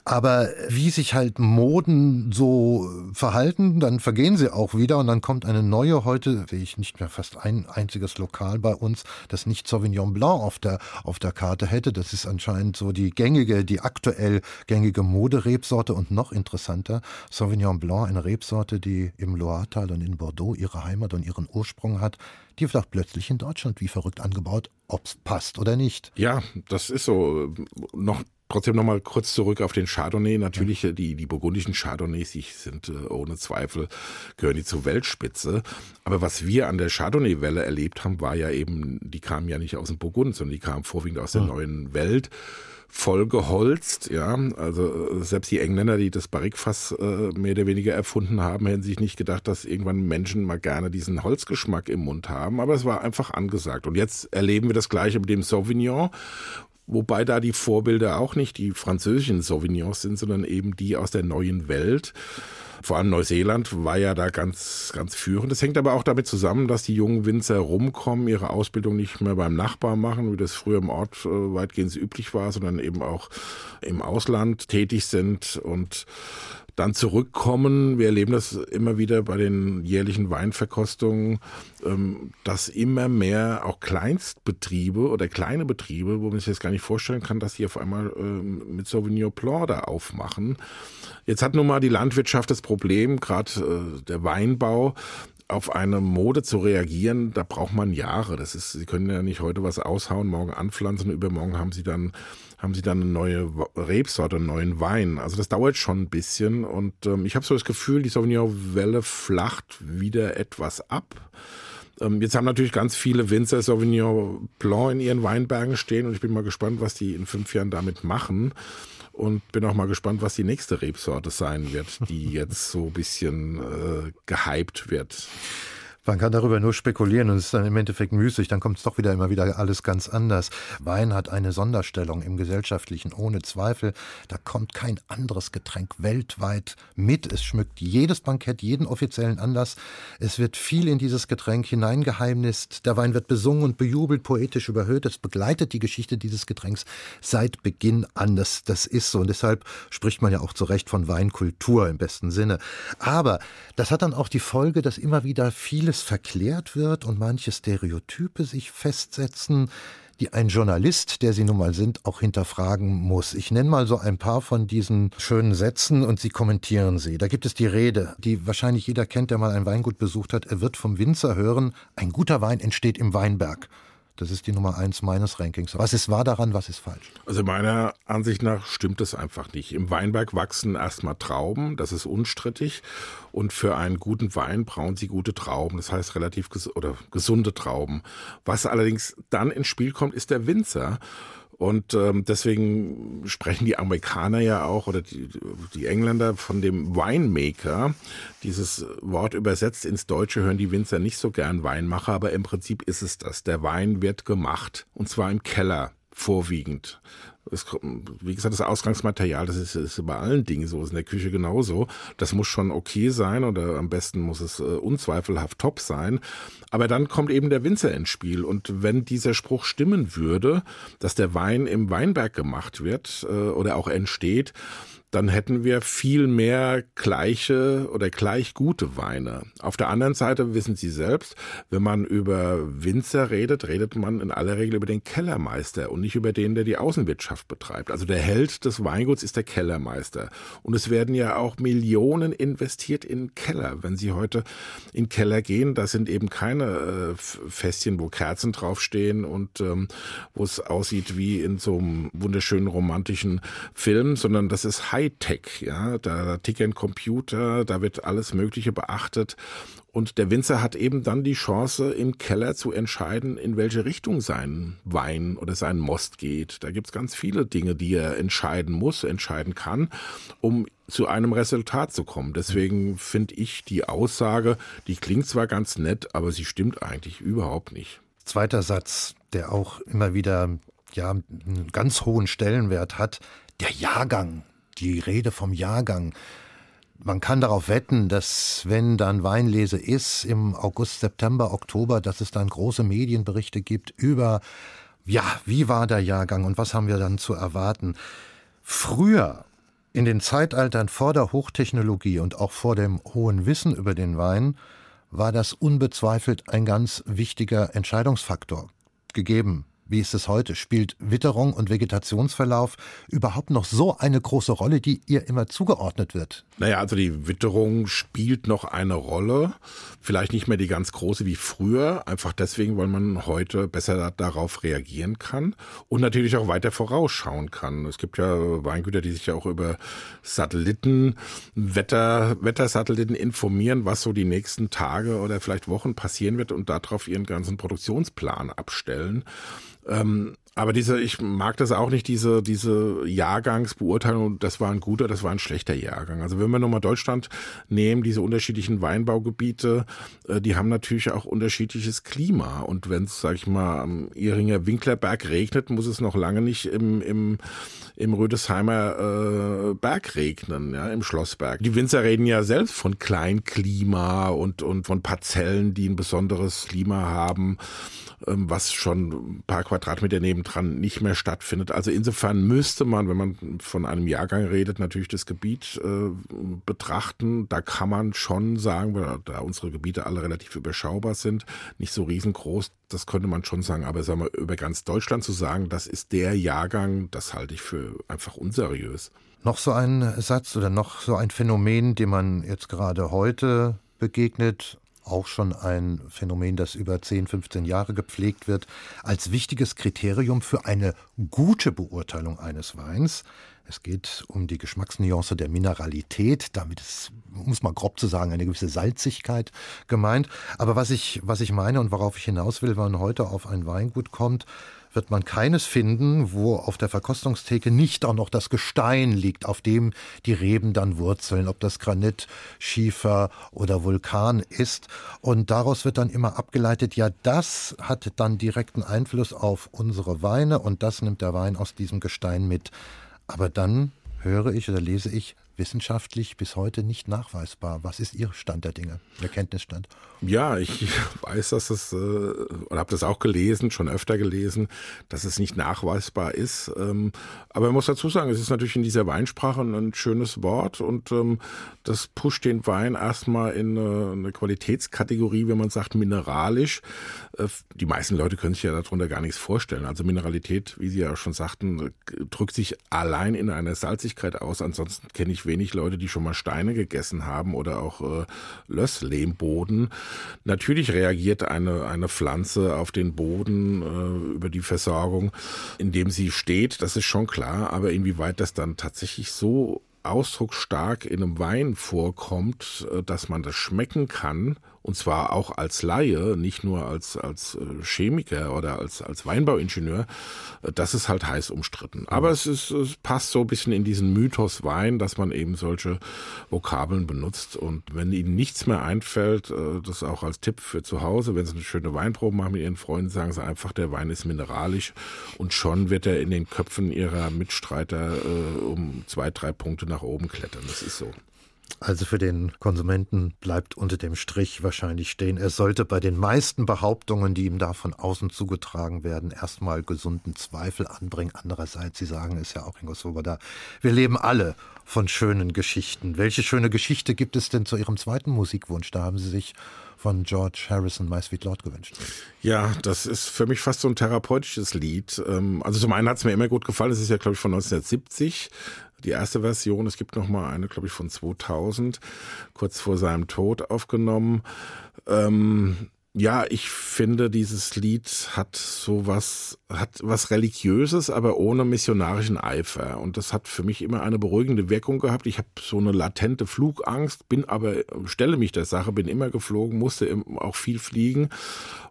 Aber wie sich halt Moden so verhalten, dann vergehen sie auch wieder und dann kommt eine neue. Heute sehe ich nicht mehr fast ein einziges Lokal bei uns, das nicht Sauvignon Blanc auf der, auf der Karte hätte. Das ist anscheinend so die gängige, die aktuell gängige Moderebsorte und noch interessanter. Sauvignon Blanc, eine Rebsorte, die im Loiretal und in Bordeaux ihre Heimat und ihre ihren Ursprung hat, die wird plötzlich in Deutschland wie verrückt angebaut, ob es passt oder nicht. Ja, das ist so. Noch Trotzdem nochmal kurz zurück auf den Chardonnay. Natürlich, ja. die, die burgundischen Chardonnays, die sind äh, ohne Zweifel, gehören die zur Weltspitze. Aber was wir an der Chardonnay-Welle erlebt haben, war ja eben, die kamen ja nicht aus dem Burgund, sondern die kamen vorwiegend aus der ja. neuen Welt voll geholzt, ja. Also selbst die Engländer, die das Barrikfass äh, mehr oder weniger erfunden haben, hätten sich nicht gedacht, dass irgendwann Menschen mal gerne diesen Holzgeschmack im Mund haben. Aber es war einfach angesagt. Und jetzt erleben wir das Gleiche mit dem Sauvignon. Wobei da die Vorbilder auch nicht die französischen Sauvignons sind, sondern eben die aus der neuen Welt. Vor allem Neuseeland war ja da ganz, ganz führend. Das hängt aber auch damit zusammen, dass die jungen Winzer rumkommen, ihre Ausbildung nicht mehr beim Nachbar machen, wie das früher im Ort äh, weitgehend üblich war, sondern eben auch im Ausland tätig sind und dann zurückkommen. Wir erleben das immer wieder bei den jährlichen Weinverkostungen, ähm, dass immer mehr auch Kleinstbetriebe oder kleine Betriebe, wo man sich jetzt gar nicht vorstellen kann, dass die auf einmal ähm, mit Sauvignon Blanc da aufmachen. Jetzt hat nun mal die Landwirtschaft das Problem, gerade äh, der Weinbau, auf eine Mode zu reagieren, da braucht man Jahre. Das ist, Sie können ja nicht heute was aushauen, morgen anpflanzen, übermorgen haben Sie dann haben sie dann eine neue Rebsorte, einen neuen Wein. Also das dauert schon ein bisschen und ähm, ich habe so das Gefühl, die Sauvignon-Welle flacht wieder etwas ab. Ähm, jetzt haben natürlich ganz viele Winzer Sauvignon Blanc in ihren Weinbergen stehen und ich bin mal gespannt, was die in fünf Jahren damit machen und bin auch mal gespannt, was die nächste Rebsorte sein wird, die jetzt so ein bisschen äh, gehypt wird. Man kann darüber nur spekulieren und es ist dann im Endeffekt müßig, dann kommt es doch wieder immer wieder alles ganz anders. Wein hat eine Sonderstellung im Gesellschaftlichen, ohne Zweifel. Da kommt kein anderes Getränk weltweit mit. Es schmückt jedes Bankett, jeden offiziellen Anlass. Es wird viel in dieses Getränk hineingeheimnist. Der Wein wird besungen und bejubelt, poetisch überhöht. Es begleitet die Geschichte dieses Getränks seit Beginn an. Das, das ist so und deshalb spricht man ja auch zu Recht von Weinkultur im besten Sinne. Aber das hat dann auch die Folge, dass immer wieder vieles vieles verklärt wird und manche Stereotype sich festsetzen, die ein Journalist, der Sie nun mal sind, auch hinterfragen muss. Ich nenne mal so ein paar von diesen schönen Sätzen und Sie kommentieren sie. Da gibt es die Rede, die wahrscheinlich jeder kennt, der mal ein Weingut besucht hat. Er wird vom Winzer hören, ein guter Wein entsteht im Weinberg. Das ist die Nummer eins meines Rankings. Was ist wahr daran, was ist falsch? Also meiner Ansicht nach stimmt es einfach nicht. Im Weinberg wachsen erstmal Trauben, das ist unstrittig. Und für einen guten Wein brauchen sie gute Trauben, das heißt relativ ges oder gesunde Trauben. Was allerdings dann ins Spiel kommt, ist der Winzer. Und ähm, deswegen sprechen die Amerikaner ja auch oder die, die Engländer von dem Winemaker. Dieses Wort übersetzt ins Deutsche hören die Winzer nicht so gern Weinmacher, aber im Prinzip ist es das. Der Wein wird gemacht und zwar im Keller vorwiegend. Es, wie gesagt, das Ausgangsmaterial, das ist, ist bei allen Dingen so, ist in der Küche genauso. Das muss schon okay sein oder am besten muss es äh, unzweifelhaft top sein. Aber dann kommt eben der Winzer ins Spiel. Und wenn dieser Spruch stimmen würde, dass der Wein im Weinberg gemacht wird äh, oder auch entsteht, dann hätten wir viel mehr gleiche oder gleich gute Weine. Auf der anderen Seite wissen Sie selbst, wenn man über Winzer redet, redet man in aller Regel über den Kellermeister und nicht über den, der die Außenwirtschaft betreibt. Also der Held des Weinguts ist der Kellermeister. Und es werden ja auch Millionen investiert in Keller. Wenn Sie heute in Keller gehen, da sind eben keine äh, Fässchen, wo Kerzen draufstehen und ähm, wo es aussieht wie in so einem wunderschönen romantischen Film, sondern das ist Hightech, ja, da, da tickern Computer, da wird alles Mögliche beachtet. Und der Winzer hat eben dann die Chance, im Keller zu entscheiden, in welche Richtung sein Wein oder sein Most geht. Da gibt's ganz viele Dinge, die er entscheiden muss, entscheiden kann, um zu einem Resultat zu kommen. Deswegen finde ich die Aussage, die klingt zwar ganz nett, aber sie stimmt eigentlich überhaupt nicht. Zweiter Satz, der auch immer wieder ja, einen ganz hohen Stellenwert hat, der Jahrgang die Rede vom Jahrgang. man kann darauf wetten, dass wenn dann Weinlese ist im August, September, Oktober, dass es dann große Medienberichte gibt über, ja, wie war der Jahrgang und was haben wir dann zu erwarten. Früher, in den Zeitaltern vor der Hochtechnologie und auch vor dem hohen Wissen über den Wein, war das unbezweifelt ein ganz wichtiger Entscheidungsfaktor gegeben wie ist es heute? Spielt Witterung und Vegetationsverlauf überhaupt noch so eine große Rolle, die ihr immer zugeordnet wird? Naja, also die Witterung spielt noch eine Rolle. Vielleicht nicht mehr die ganz große wie früher. Einfach deswegen, weil man heute besser darauf reagieren kann und natürlich auch weiter vorausschauen kann. Es gibt ja Weingüter, die sich ja auch über Satelliten, Wetter, Wettersatelliten informieren, was so die nächsten Tage oder vielleicht Wochen passieren wird und darauf ihren ganzen Produktionsplan abstellen. Ähm, aber diese, ich mag das auch nicht, diese, diese Jahrgangsbeurteilung, das war ein guter, das war ein schlechter Jahrgang. Also wenn wir nochmal Deutschland nehmen, diese unterschiedlichen Weinbaugebiete, äh, die haben natürlich auch unterschiedliches Klima. Und wenn es, sag ich mal, am Ihringer Winklerberg regnet, muss es noch lange nicht im, im, im Rödesheimer äh, Berg regnen, ja, im Schlossberg. Die Winzer reden ja selbst von Kleinklima und, und von Parzellen, die ein besonderes Klima haben. Ähm, was schon ein paar Quadratmeter nebendran nicht mehr stattfindet. Also insofern müsste man, wenn man von einem Jahrgang redet, natürlich das Gebiet äh, betrachten. Da kann man schon sagen, weil da unsere Gebiete alle relativ überschaubar sind, nicht so riesengroß, das könnte man schon sagen. Aber sagen wir, über ganz Deutschland zu sagen, das ist der Jahrgang, das halte ich für einfach unseriös. Noch so ein Satz oder noch so ein Phänomen, dem man jetzt gerade heute begegnet, auch schon ein Phänomen, das über 10, 15 Jahre gepflegt wird, als wichtiges Kriterium für eine gute Beurteilung eines Weins. Es geht um die Geschmacksnuance der Mineralität. Damit ist, muss man grob zu sagen, eine gewisse Salzigkeit gemeint. Aber was ich, was ich meine und worauf ich hinaus will, wenn man heute auf ein Weingut kommt, wird man keines finden, wo auf der Verkostungstheke nicht auch noch das Gestein liegt, auf dem die Reben dann wurzeln, ob das Granit, Schiefer oder Vulkan ist. Und daraus wird dann immer abgeleitet, ja, das hat dann direkten Einfluss auf unsere Weine und das nimmt der Wein aus diesem Gestein mit. Aber dann höre ich oder lese ich, wissenschaftlich bis heute nicht nachweisbar. Was ist Ihr Stand der Dinge, der Kenntnisstand? Ja, ich [laughs] weiß, dass es, äh, oder habe das auch gelesen, schon öfter gelesen, dass es nicht nachweisbar ist. Ähm, aber man muss dazu sagen, es ist natürlich in dieser Weinsprache ein schönes Wort und ähm, das pusht den Wein erstmal in eine Qualitätskategorie, wenn man sagt mineralisch. Äh, die meisten Leute können sich ja darunter gar nichts vorstellen. Also Mineralität, wie Sie ja schon sagten, drückt sich allein in einer Salzigkeit aus. Ansonsten kenne ich wenig Leute, die schon mal Steine gegessen haben oder auch äh, Lösslehmboden. Natürlich reagiert eine, eine Pflanze auf den Boden äh, über die Versorgung, indem sie steht, das ist schon klar, aber inwieweit das dann tatsächlich so ausdrucksstark in einem Wein vorkommt, äh, dass man das schmecken kann und zwar auch als Laie, nicht nur als, als äh, Chemiker oder als, als Weinbauingenieur, äh, das ist halt heiß umstritten. Aber es, ist, es passt so ein bisschen in diesen Mythos Wein, dass man eben solche Vokabeln benutzt. Und wenn Ihnen nichts mehr einfällt, äh, das auch als Tipp für zu Hause, wenn Sie eine schöne Weinprobe machen mit Ihren Freunden, sagen Sie einfach, der Wein ist mineralisch und schon wird er in den Köpfen Ihrer Mitstreiter um zwei, drei Punkte nach oben klettern. Das ist so. Also für den Konsumenten bleibt unter dem Strich wahrscheinlich stehen, er sollte bei den meisten Behauptungen, die ihm da von außen zugetragen werden, erstmal gesunden Zweifel anbringen. Andererseits, Sie sagen es ja auch, Ingo Swoboda, wir leben alle von schönen Geschichten. Welche schöne Geschichte gibt es denn zu Ihrem zweiten Musikwunsch? Da haben Sie sich von George Harrison My Sweet Lord gewünscht. Ja, das ist für mich fast so ein therapeutisches Lied. Ähm, also zum einen hat es mir immer gut gefallen, es ist ja, glaube ich, von 1970 die erste Version. Es gibt noch mal eine, glaube ich, von 2000, kurz vor seinem Tod aufgenommen. Ähm, ja, ich finde, dieses Lied hat so was, hat was Religiöses, aber ohne missionarischen Eifer. Und das hat für mich immer eine beruhigende Wirkung gehabt. Ich habe so eine latente Flugangst, bin aber, stelle mich der Sache, bin immer geflogen, musste auch viel fliegen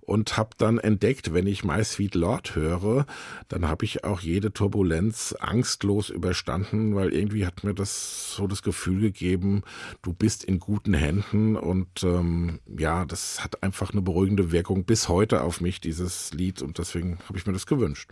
und habe dann entdeckt, wenn ich My Sweet Lord höre, dann habe ich auch jede Turbulenz angstlos überstanden, weil irgendwie hat mir das so das Gefühl gegeben, du bist in guten Händen und ähm, ja, das hat einfach eine beruhigende Wirkung bis heute auf mich, dieses Lied und deswegen habe ich mir das gewünscht.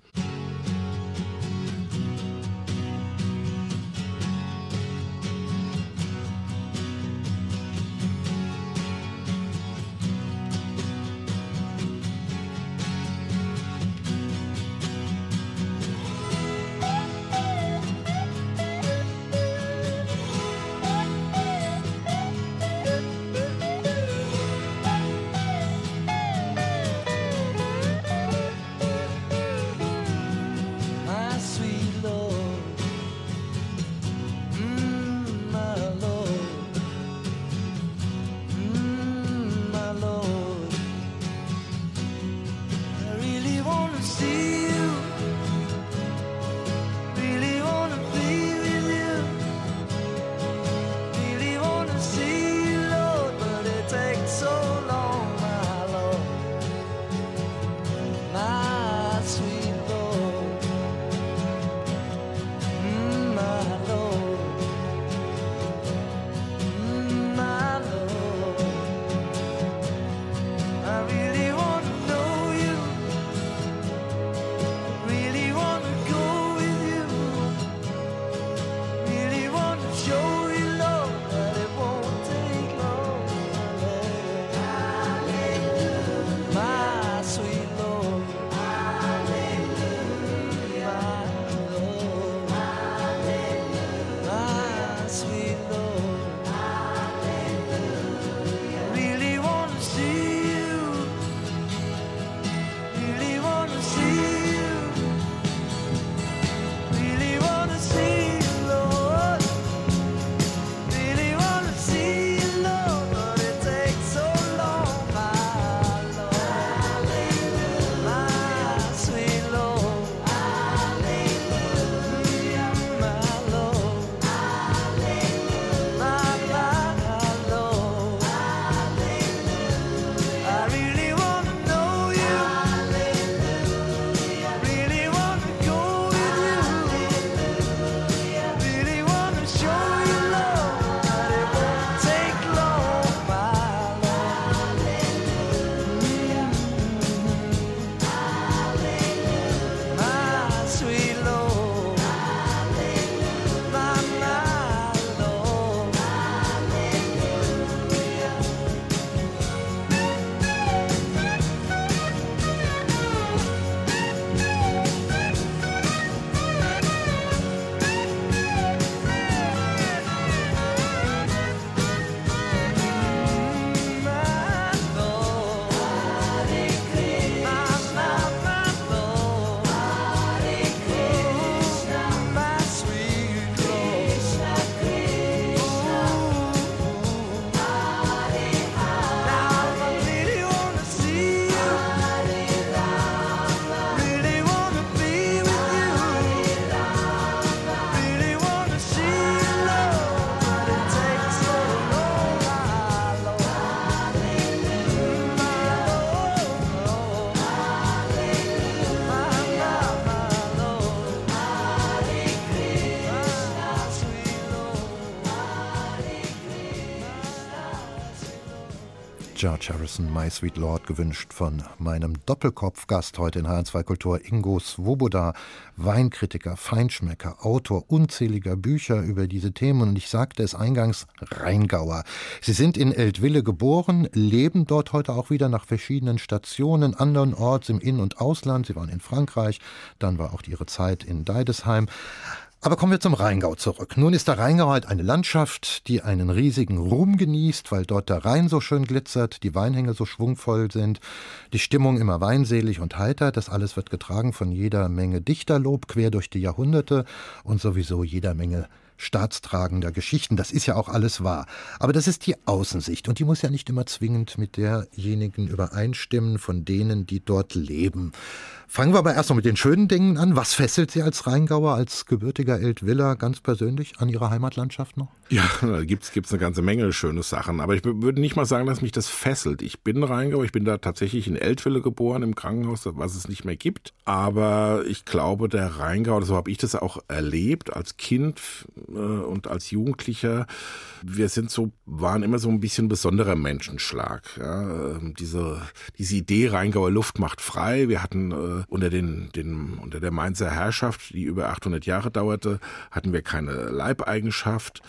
George Harrison, My Sweet Lord, gewünscht von meinem Doppelkopfgast heute in HR2 Kultur, Ingo Svoboda, Weinkritiker, Feinschmecker, Autor unzähliger Bücher über diese Themen. Und ich sagte es eingangs, Rheingauer. Sie sind in Eltville geboren, leben dort heute auch wieder nach verschiedenen Stationen, andernorts im In- und Ausland. Sie waren in Frankreich, dann war auch Ihre Zeit in Deidesheim. Aber kommen wir zum Rheingau zurück. Nun ist der Rheingau halt eine Landschaft, die einen riesigen Ruhm genießt, weil dort der Rhein so schön glitzert, die Weinhänge so schwungvoll sind, die Stimmung immer weinselig und heiter. Das alles wird getragen von jeder Menge Dichterlob quer durch die Jahrhunderte und sowieso jeder Menge staatstragender Geschichten. Das ist ja auch alles wahr. Aber das ist die Außensicht und die muss ja nicht immer zwingend mit derjenigen übereinstimmen von denen, die dort leben. Fangen wir aber erst mal mit den schönen Dingen an. Was fesselt Sie als Rheingauer, als gebürtiger Eltviller ganz persönlich an Ihrer Heimatlandschaft noch? Ja, da gibt's gibt's eine ganze Menge schöne Sachen. Aber ich würde nicht mal sagen, dass mich das fesselt. Ich bin Rheingauer, ich bin da tatsächlich in Eltville geboren, im Krankenhaus, was es nicht mehr gibt. Aber ich glaube, der Rheingau, so habe ich das auch erlebt als Kind und als Jugendlicher. Wir sind so, waren immer so ein bisschen besonderer Menschenschlag. Ja? Ähm, diese, diese Idee Rheingauer Luft macht frei. Wir hatten äh, unter den, den, unter der Mainzer Herrschaft, die über 800 Jahre dauerte, hatten wir keine Leibeigenschaft.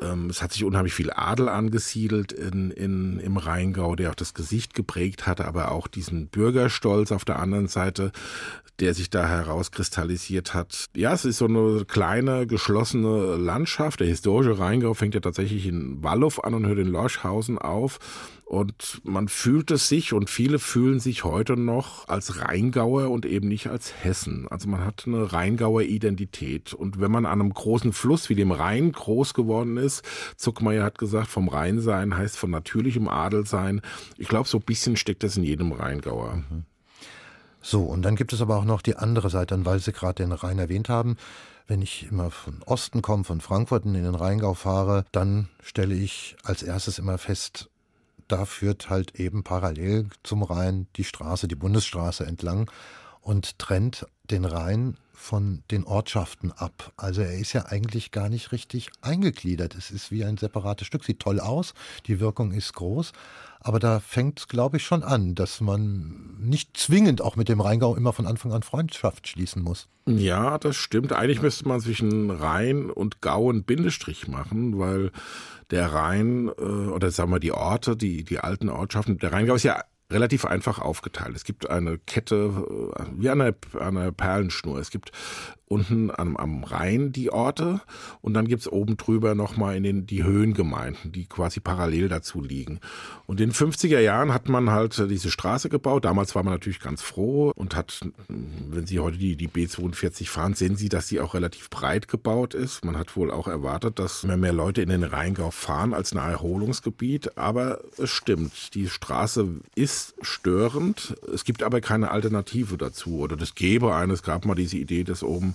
Ähm, es hat sich unheimlich viel Adel angesiedelt in, in, im Rheingau, der auch das Gesicht geprägt hatte, aber auch diesen Bürgerstolz auf der anderen Seite, der sich da herauskristallisiert hat. Ja, es ist so eine kleine, geschlossene Landschaft. Der historische Rheingau fängt ja tatsächlich in Wallow an und hört in Lorschhausen auf. Und man fühlt es sich und viele fühlen sich heute noch als Rheingauer und eben nicht als Hessen. Also man hat eine Rheingauer Identität. Und wenn man an einem großen Fluss wie dem Rhein groß geworden ist, Zuckmeier hat gesagt, vom Rhein sein heißt von natürlichem Adel sein. Ich glaube, so ein bisschen steckt das in jedem Rheingauer. Mhm. So, und dann gibt es aber auch noch die andere Seite, weil Sie gerade den Rhein erwähnt haben. Wenn ich immer von Osten komme, von Frankfurt in den Rheingau fahre, dann stelle ich als erstes immer fest, da führt halt eben parallel zum Rhein die Straße, die Bundesstraße entlang und trennt den Rhein von den Ortschaften ab. Also er ist ja eigentlich gar nicht richtig eingegliedert. Es ist wie ein separates Stück, sieht toll aus, die Wirkung ist groß, aber da fängt es, glaube ich, schon an, dass man nicht zwingend auch mit dem Rheingau immer von Anfang an Freundschaft schließen muss. Ja, das stimmt. Eigentlich müsste man zwischen Rhein und Gau einen Bindestrich machen, weil der Rhein äh, oder sagen wir die Orte, die, die alten Ortschaften, der Rheingau ist ja relativ einfach aufgeteilt. Es gibt eine Kette äh, wie eine, eine Perlenschnur. Es gibt unten am, am Rhein die Orte und dann gibt's oben drüber nochmal in den die Höhengemeinden, die quasi parallel dazu liegen. Und in den 50er Jahren hat man halt diese Straße gebaut. Damals war man natürlich ganz froh und hat, wenn Sie heute die, die B42 fahren, sehen Sie, dass sie auch relativ breit gebaut ist. Man hat wohl auch erwartet, dass mehr, mehr Leute in den Rheingau fahren als ein Erholungsgebiet. Aber es stimmt, die Straße ist störend. Es gibt aber keine Alternative dazu. Oder das gäbe eine. Es gab mal diese Idee, dass oben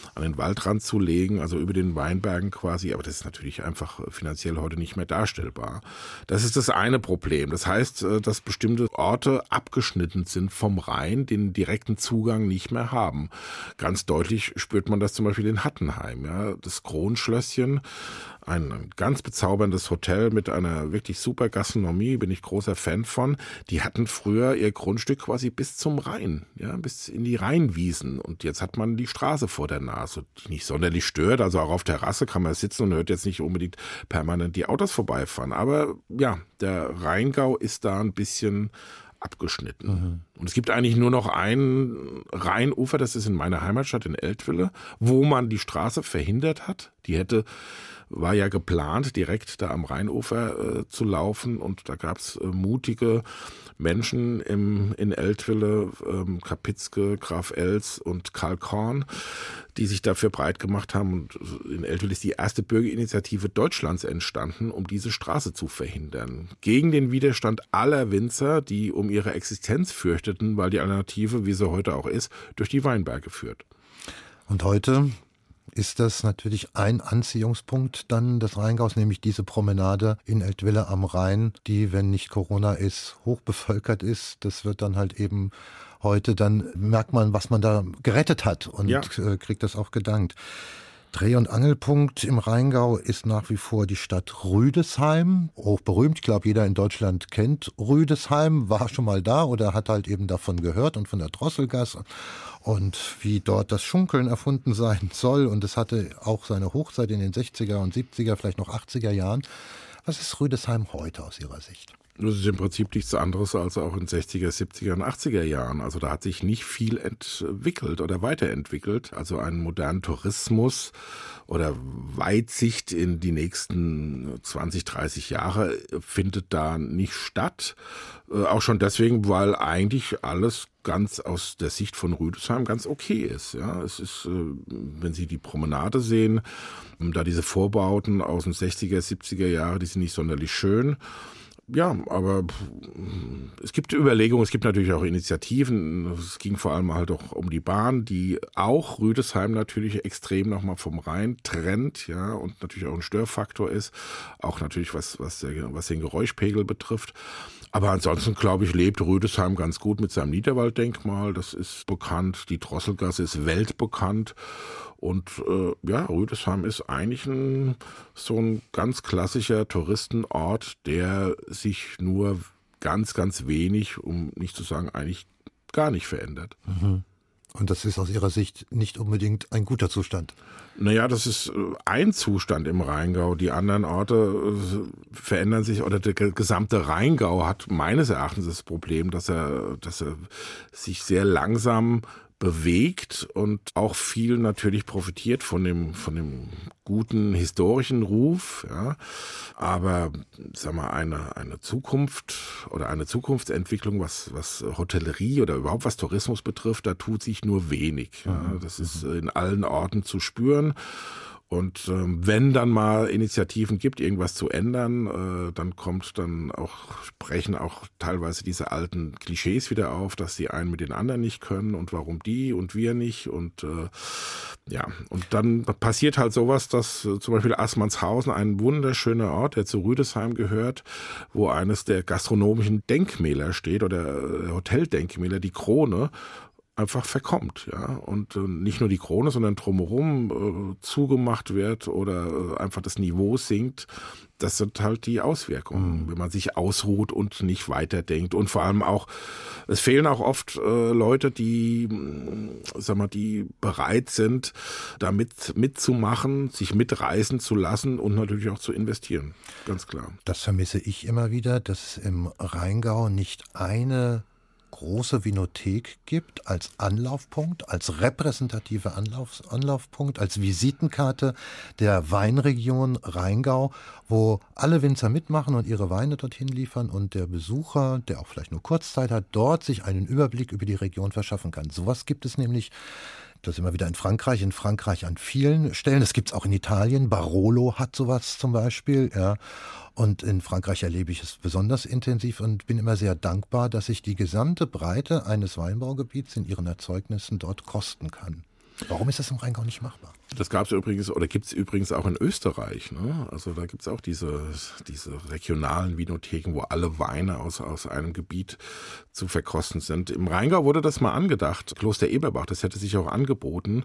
an den Waldrand zu legen, also über den Weinbergen quasi. Aber das ist natürlich einfach finanziell heute nicht mehr darstellbar. Das ist das eine Problem. Das heißt, äh, dass bestimmte Orte abgeschnitten sind vom Rhein, den direkten Zugang nicht mehr haben. Ganz deutlich spürt man das zum Beispiel in Hattenheim. Ja, das Kronschlösschen ein ganz bezauberndes Hotel mit einer wirklich super Gastronomie, bin ich großer Fan von. Die hatten früher ihr Grundstück quasi bis zum Rhein, ja, bis in die Rheinwiesen. Und jetzt hat man die Straße vor der Nase, die nicht sonderlich stört. Also auch auf Terrasse kann man sitzen und hört jetzt nicht unbedingt permanent die Autos vorbeifahren. Aber ja, der Rheingau ist da ein bisschen abgeschnitten. Mhm. Und es gibt eigentlich nur noch ein Rheinufer, das ist in meiner Heimatstadt in Eltville, wo man die Straße verhindert hat. Die hätte war ja geplant, direkt da am Rheinufer äh, zu laufen und da gab's äh, mutige Menschen im, in Eltville, ähm, Kapitzke, Graf Els und Karl Korn, die sich dafür breit gemacht haben. Und in Eltville ist die erste Bürgerinitiative Deutschlands entstanden, um diese Straße zu verhindern. Gegen den Widerstand aller Winzer, die um ihre Existenz fürchteten, weil die Alternative, wie sie heute auch ist, durch die Weinberge führt. Und heute ist das natürlich ein Anziehungspunkt dann des Rheingaus, nämlich diese Promenade in Eltville am Rhein, die, wenn nicht Corona ist, hochbevölkert ist. Das wird dann halt eben heute, dann merkt man, was man da gerettet hat und ja. Äh, kriegt das auch gedankt. Dreh- und Angelpunkt im Rheingau ist nach wie vor die Stadt Rüdesheim. Hochberühmt, ich glaube, jeder in Deutschland kennt Rüdesheim, war schon mal da oder hat halt eben davon gehört und von der Drosselgasse und wie dort das Schunkeln erfunden sein soll. Und es hatte auch seine Hochzeit in den 60er und 70er, vielleicht noch 80er Jahren. Was ist Rüdesheim heute aus Ihrer Sicht? Das ist im Prinzip nichts anderes als auch in 60er, 70er und 80er Jahren. Also da hat sich nicht viel entwickelt oder weiterentwickelt. Also ein moderner Tourismus oder Weitsicht in die nächsten 20, 30 Jahre findet da nicht statt. Äh, auch schon deswegen, weil eigentlich alles ganz aus der Sicht von Rüdesheim ganz okay ist. Ja, es ist, äh, wenn Sie die Promenade sehen, da diese Vorbauten aus den 60er, 70er Jahre, die sind nicht sonderlich schön ja, aber es gibt Überlegungen, es gibt natürlich auch Initiativen. Es ging vor allem halt auch um die Bahn, die auch Rüdesheim natürlich extrem nochmal vom Rhein trennt, ja, und natürlich auch ein Störfaktor ist. Auch natürlich was, was, der, was den Geräuschpegel betrifft. Aber ansonsten, glaube ich, lebt Rüdesheim ganz gut mit seinem Niederwalddenkmal. Das ist bekannt. Die Drosselgasse ist weltbekannt. Und äh, ja, Rüdesheim ist eigentlich ein, so ein ganz klassischer Touristenort, der sich nur ganz, ganz wenig, um nicht zu sagen eigentlich gar nicht verändert. Mhm. Und das ist aus Ihrer Sicht nicht unbedingt ein guter Zustand. Naja, das ist äh, ein Zustand im Rheingau. Die anderen Orte äh, verändern sich oder der gesamte Rheingau hat meines Erachtens das Problem, dass er, dass er sich sehr langsam bewegt und auch viel natürlich profitiert von dem, von dem guten historischen Ruf. Ja. Aber sag mal, eine, eine Zukunft oder eine Zukunftsentwicklung, was, was Hotellerie oder überhaupt was Tourismus betrifft, da tut sich nur wenig. Ja. Mhm. Das ist in allen Orten zu spüren. Und ähm, wenn dann mal Initiativen gibt, irgendwas zu ändern, äh, dann kommt dann auch, sprechen auch teilweise diese alten Klischees wieder auf, dass die einen mit den anderen nicht können und warum die und wir nicht. Und äh, ja, und dann passiert halt sowas, dass äh, zum Beispiel Assmannshausen, ein wunderschöner Ort, der zu Rüdesheim gehört, wo eines der gastronomischen Denkmäler steht oder äh, Hoteldenkmäler, die Krone einfach verkommt, ja. Und äh, nicht nur die Krone, sondern drumherum äh, zugemacht wird oder äh, einfach das Niveau sinkt. Das sind halt die Auswirkungen, mhm. wenn man sich ausruht und nicht weiterdenkt. Und vor allem auch, es fehlen auch oft äh, Leute, die, äh, sag mal, die bereit sind, damit mitzumachen, sich mitreißen zu lassen und natürlich auch zu investieren. Ganz klar. Das vermisse ich immer wieder, dass im Rheingau nicht eine große Vinothek gibt als Anlaufpunkt, als repräsentative Anlauf, Anlaufpunkt, als Visitenkarte der Weinregion Rheingau, wo alle Winzer mitmachen und ihre Weine dorthin liefern und der Besucher, der auch vielleicht nur Kurzzeit hat, dort sich einen Überblick über die Region verschaffen kann. Sowas gibt es nämlich das immer wieder in Frankreich, in Frankreich an vielen Stellen. Das gibt es auch in Italien. Barolo hat sowas zum Beispiel. Ja. Und in Frankreich erlebe ich es besonders intensiv und bin immer sehr dankbar, dass ich die gesamte Breite eines Weinbaugebiets in ihren Erzeugnissen dort kosten kann. Warum ist das im Rheingau nicht machbar? Das gab es übrigens oder gibt es übrigens auch in Österreich. Ne? Also da gibt es auch diese, diese regionalen Vinotheken, wo alle Weine aus, aus einem Gebiet zu verkosten sind. Im Rheingau wurde das mal angedacht. Kloster Eberbach, das hätte sich auch angeboten,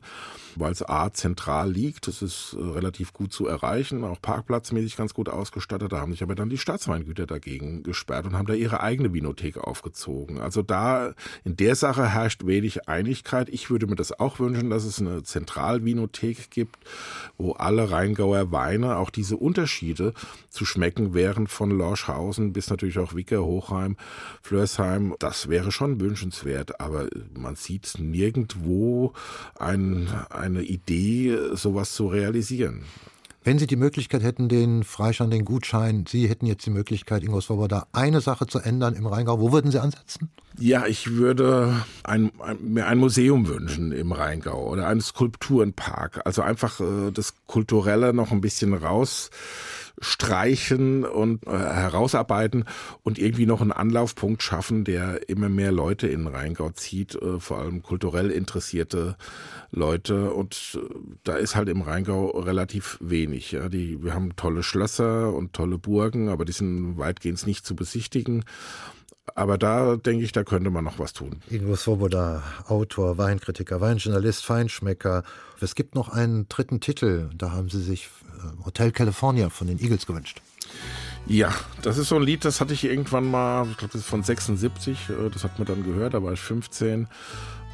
weil es A zentral liegt. Das ist äh, relativ gut zu erreichen, auch parkplatzmäßig ganz gut ausgestattet. Da haben sich aber dann die Staatsweingüter dagegen gesperrt und haben da ihre eigene Vinothek aufgezogen. Also da in der Sache herrscht wenig Einigkeit. Ich würde mir das auch wünschen, dass es eine Zentralvinothek gibt, wo alle Rheingauer Weine auch diese Unterschiede zu schmecken wären von Lorschhausen bis natürlich auch Wicker, Hochheim, Flörsheim. Das wäre schon wünschenswert, aber man sieht nirgendwo ein, eine Idee, sowas zu realisieren. Wenn Sie die Möglichkeit hätten, den Freischein, den Gutschein, Sie hätten jetzt die Möglichkeit, Ingo Swoboda, eine Sache zu ändern im Rheingau, wo würden Sie ansetzen? Ja, ich würde ein, ein, mir ein Museum wünschen im Rheingau oder einen Skulpturenpark. Also einfach äh, das Kulturelle noch ein bisschen raus streichen und äh, herausarbeiten und irgendwie noch einen Anlaufpunkt schaffen, der immer mehr Leute in Rheingau zieht, äh, vor allem kulturell interessierte Leute. Und äh, da ist halt im Rheingau relativ wenig. Ja. Die, wir haben tolle Schlösser und tolle Burgen, aber die sind weitgehend nicht zu besichtigen. Aber da denke ich, da könnte man noch was tun. Ingo Svoboda, Autor, Weinkritiker, Weinjournalist, Feinschmecker. Es gibt noch einen dritten Titel, da haben Sie sich äh, Hotel California von den Eagles gewünscht. Ja, das ist so ein Lied, das hatte ich irgendwann mal, ich glaube, das ist von 76, äh, das hat man dann gehört, da war ich 15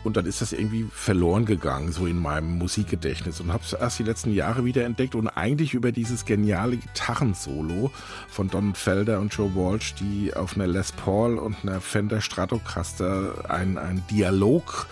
und dann ist das irgendwie verloren gegangen, so in meinem Musikgedächtnis. Und habe es erst die letzten Jahre wieder entdeckt und eigentlich über dieses geniale Gitarrensolo von Don Felder und Joe Walsh, die auf einer Les Paul und einer Fender Stratocaster ein, ein Dialog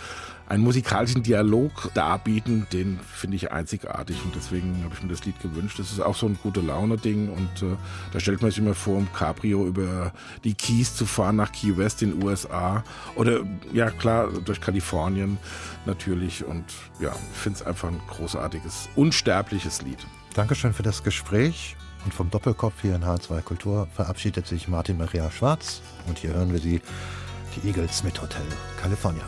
einen musikalischen Dialog darbieten, den finde ich einzigartig und deswegen habe ich mir das Lied gewünscht. Das ist auch so ein gute Laune-Ding und äh, da stellt man sich immer vor, um Cabrio über die Keys zu fahren nach Key West in den USA oder ja klar durch Kalifornien natürlich und ja, ich finde es einfach ein großartiges, unsterbliches Lied. Dankeschön für das Gespräch. Und vom Doppelkopf hier in H2 Kultur verabschiedet sich Martin Maria Schwarz. Und hier hören wir sie, die Eagles mit Hotel California.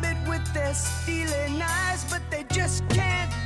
They stab it with their stealing eyes, but they just can't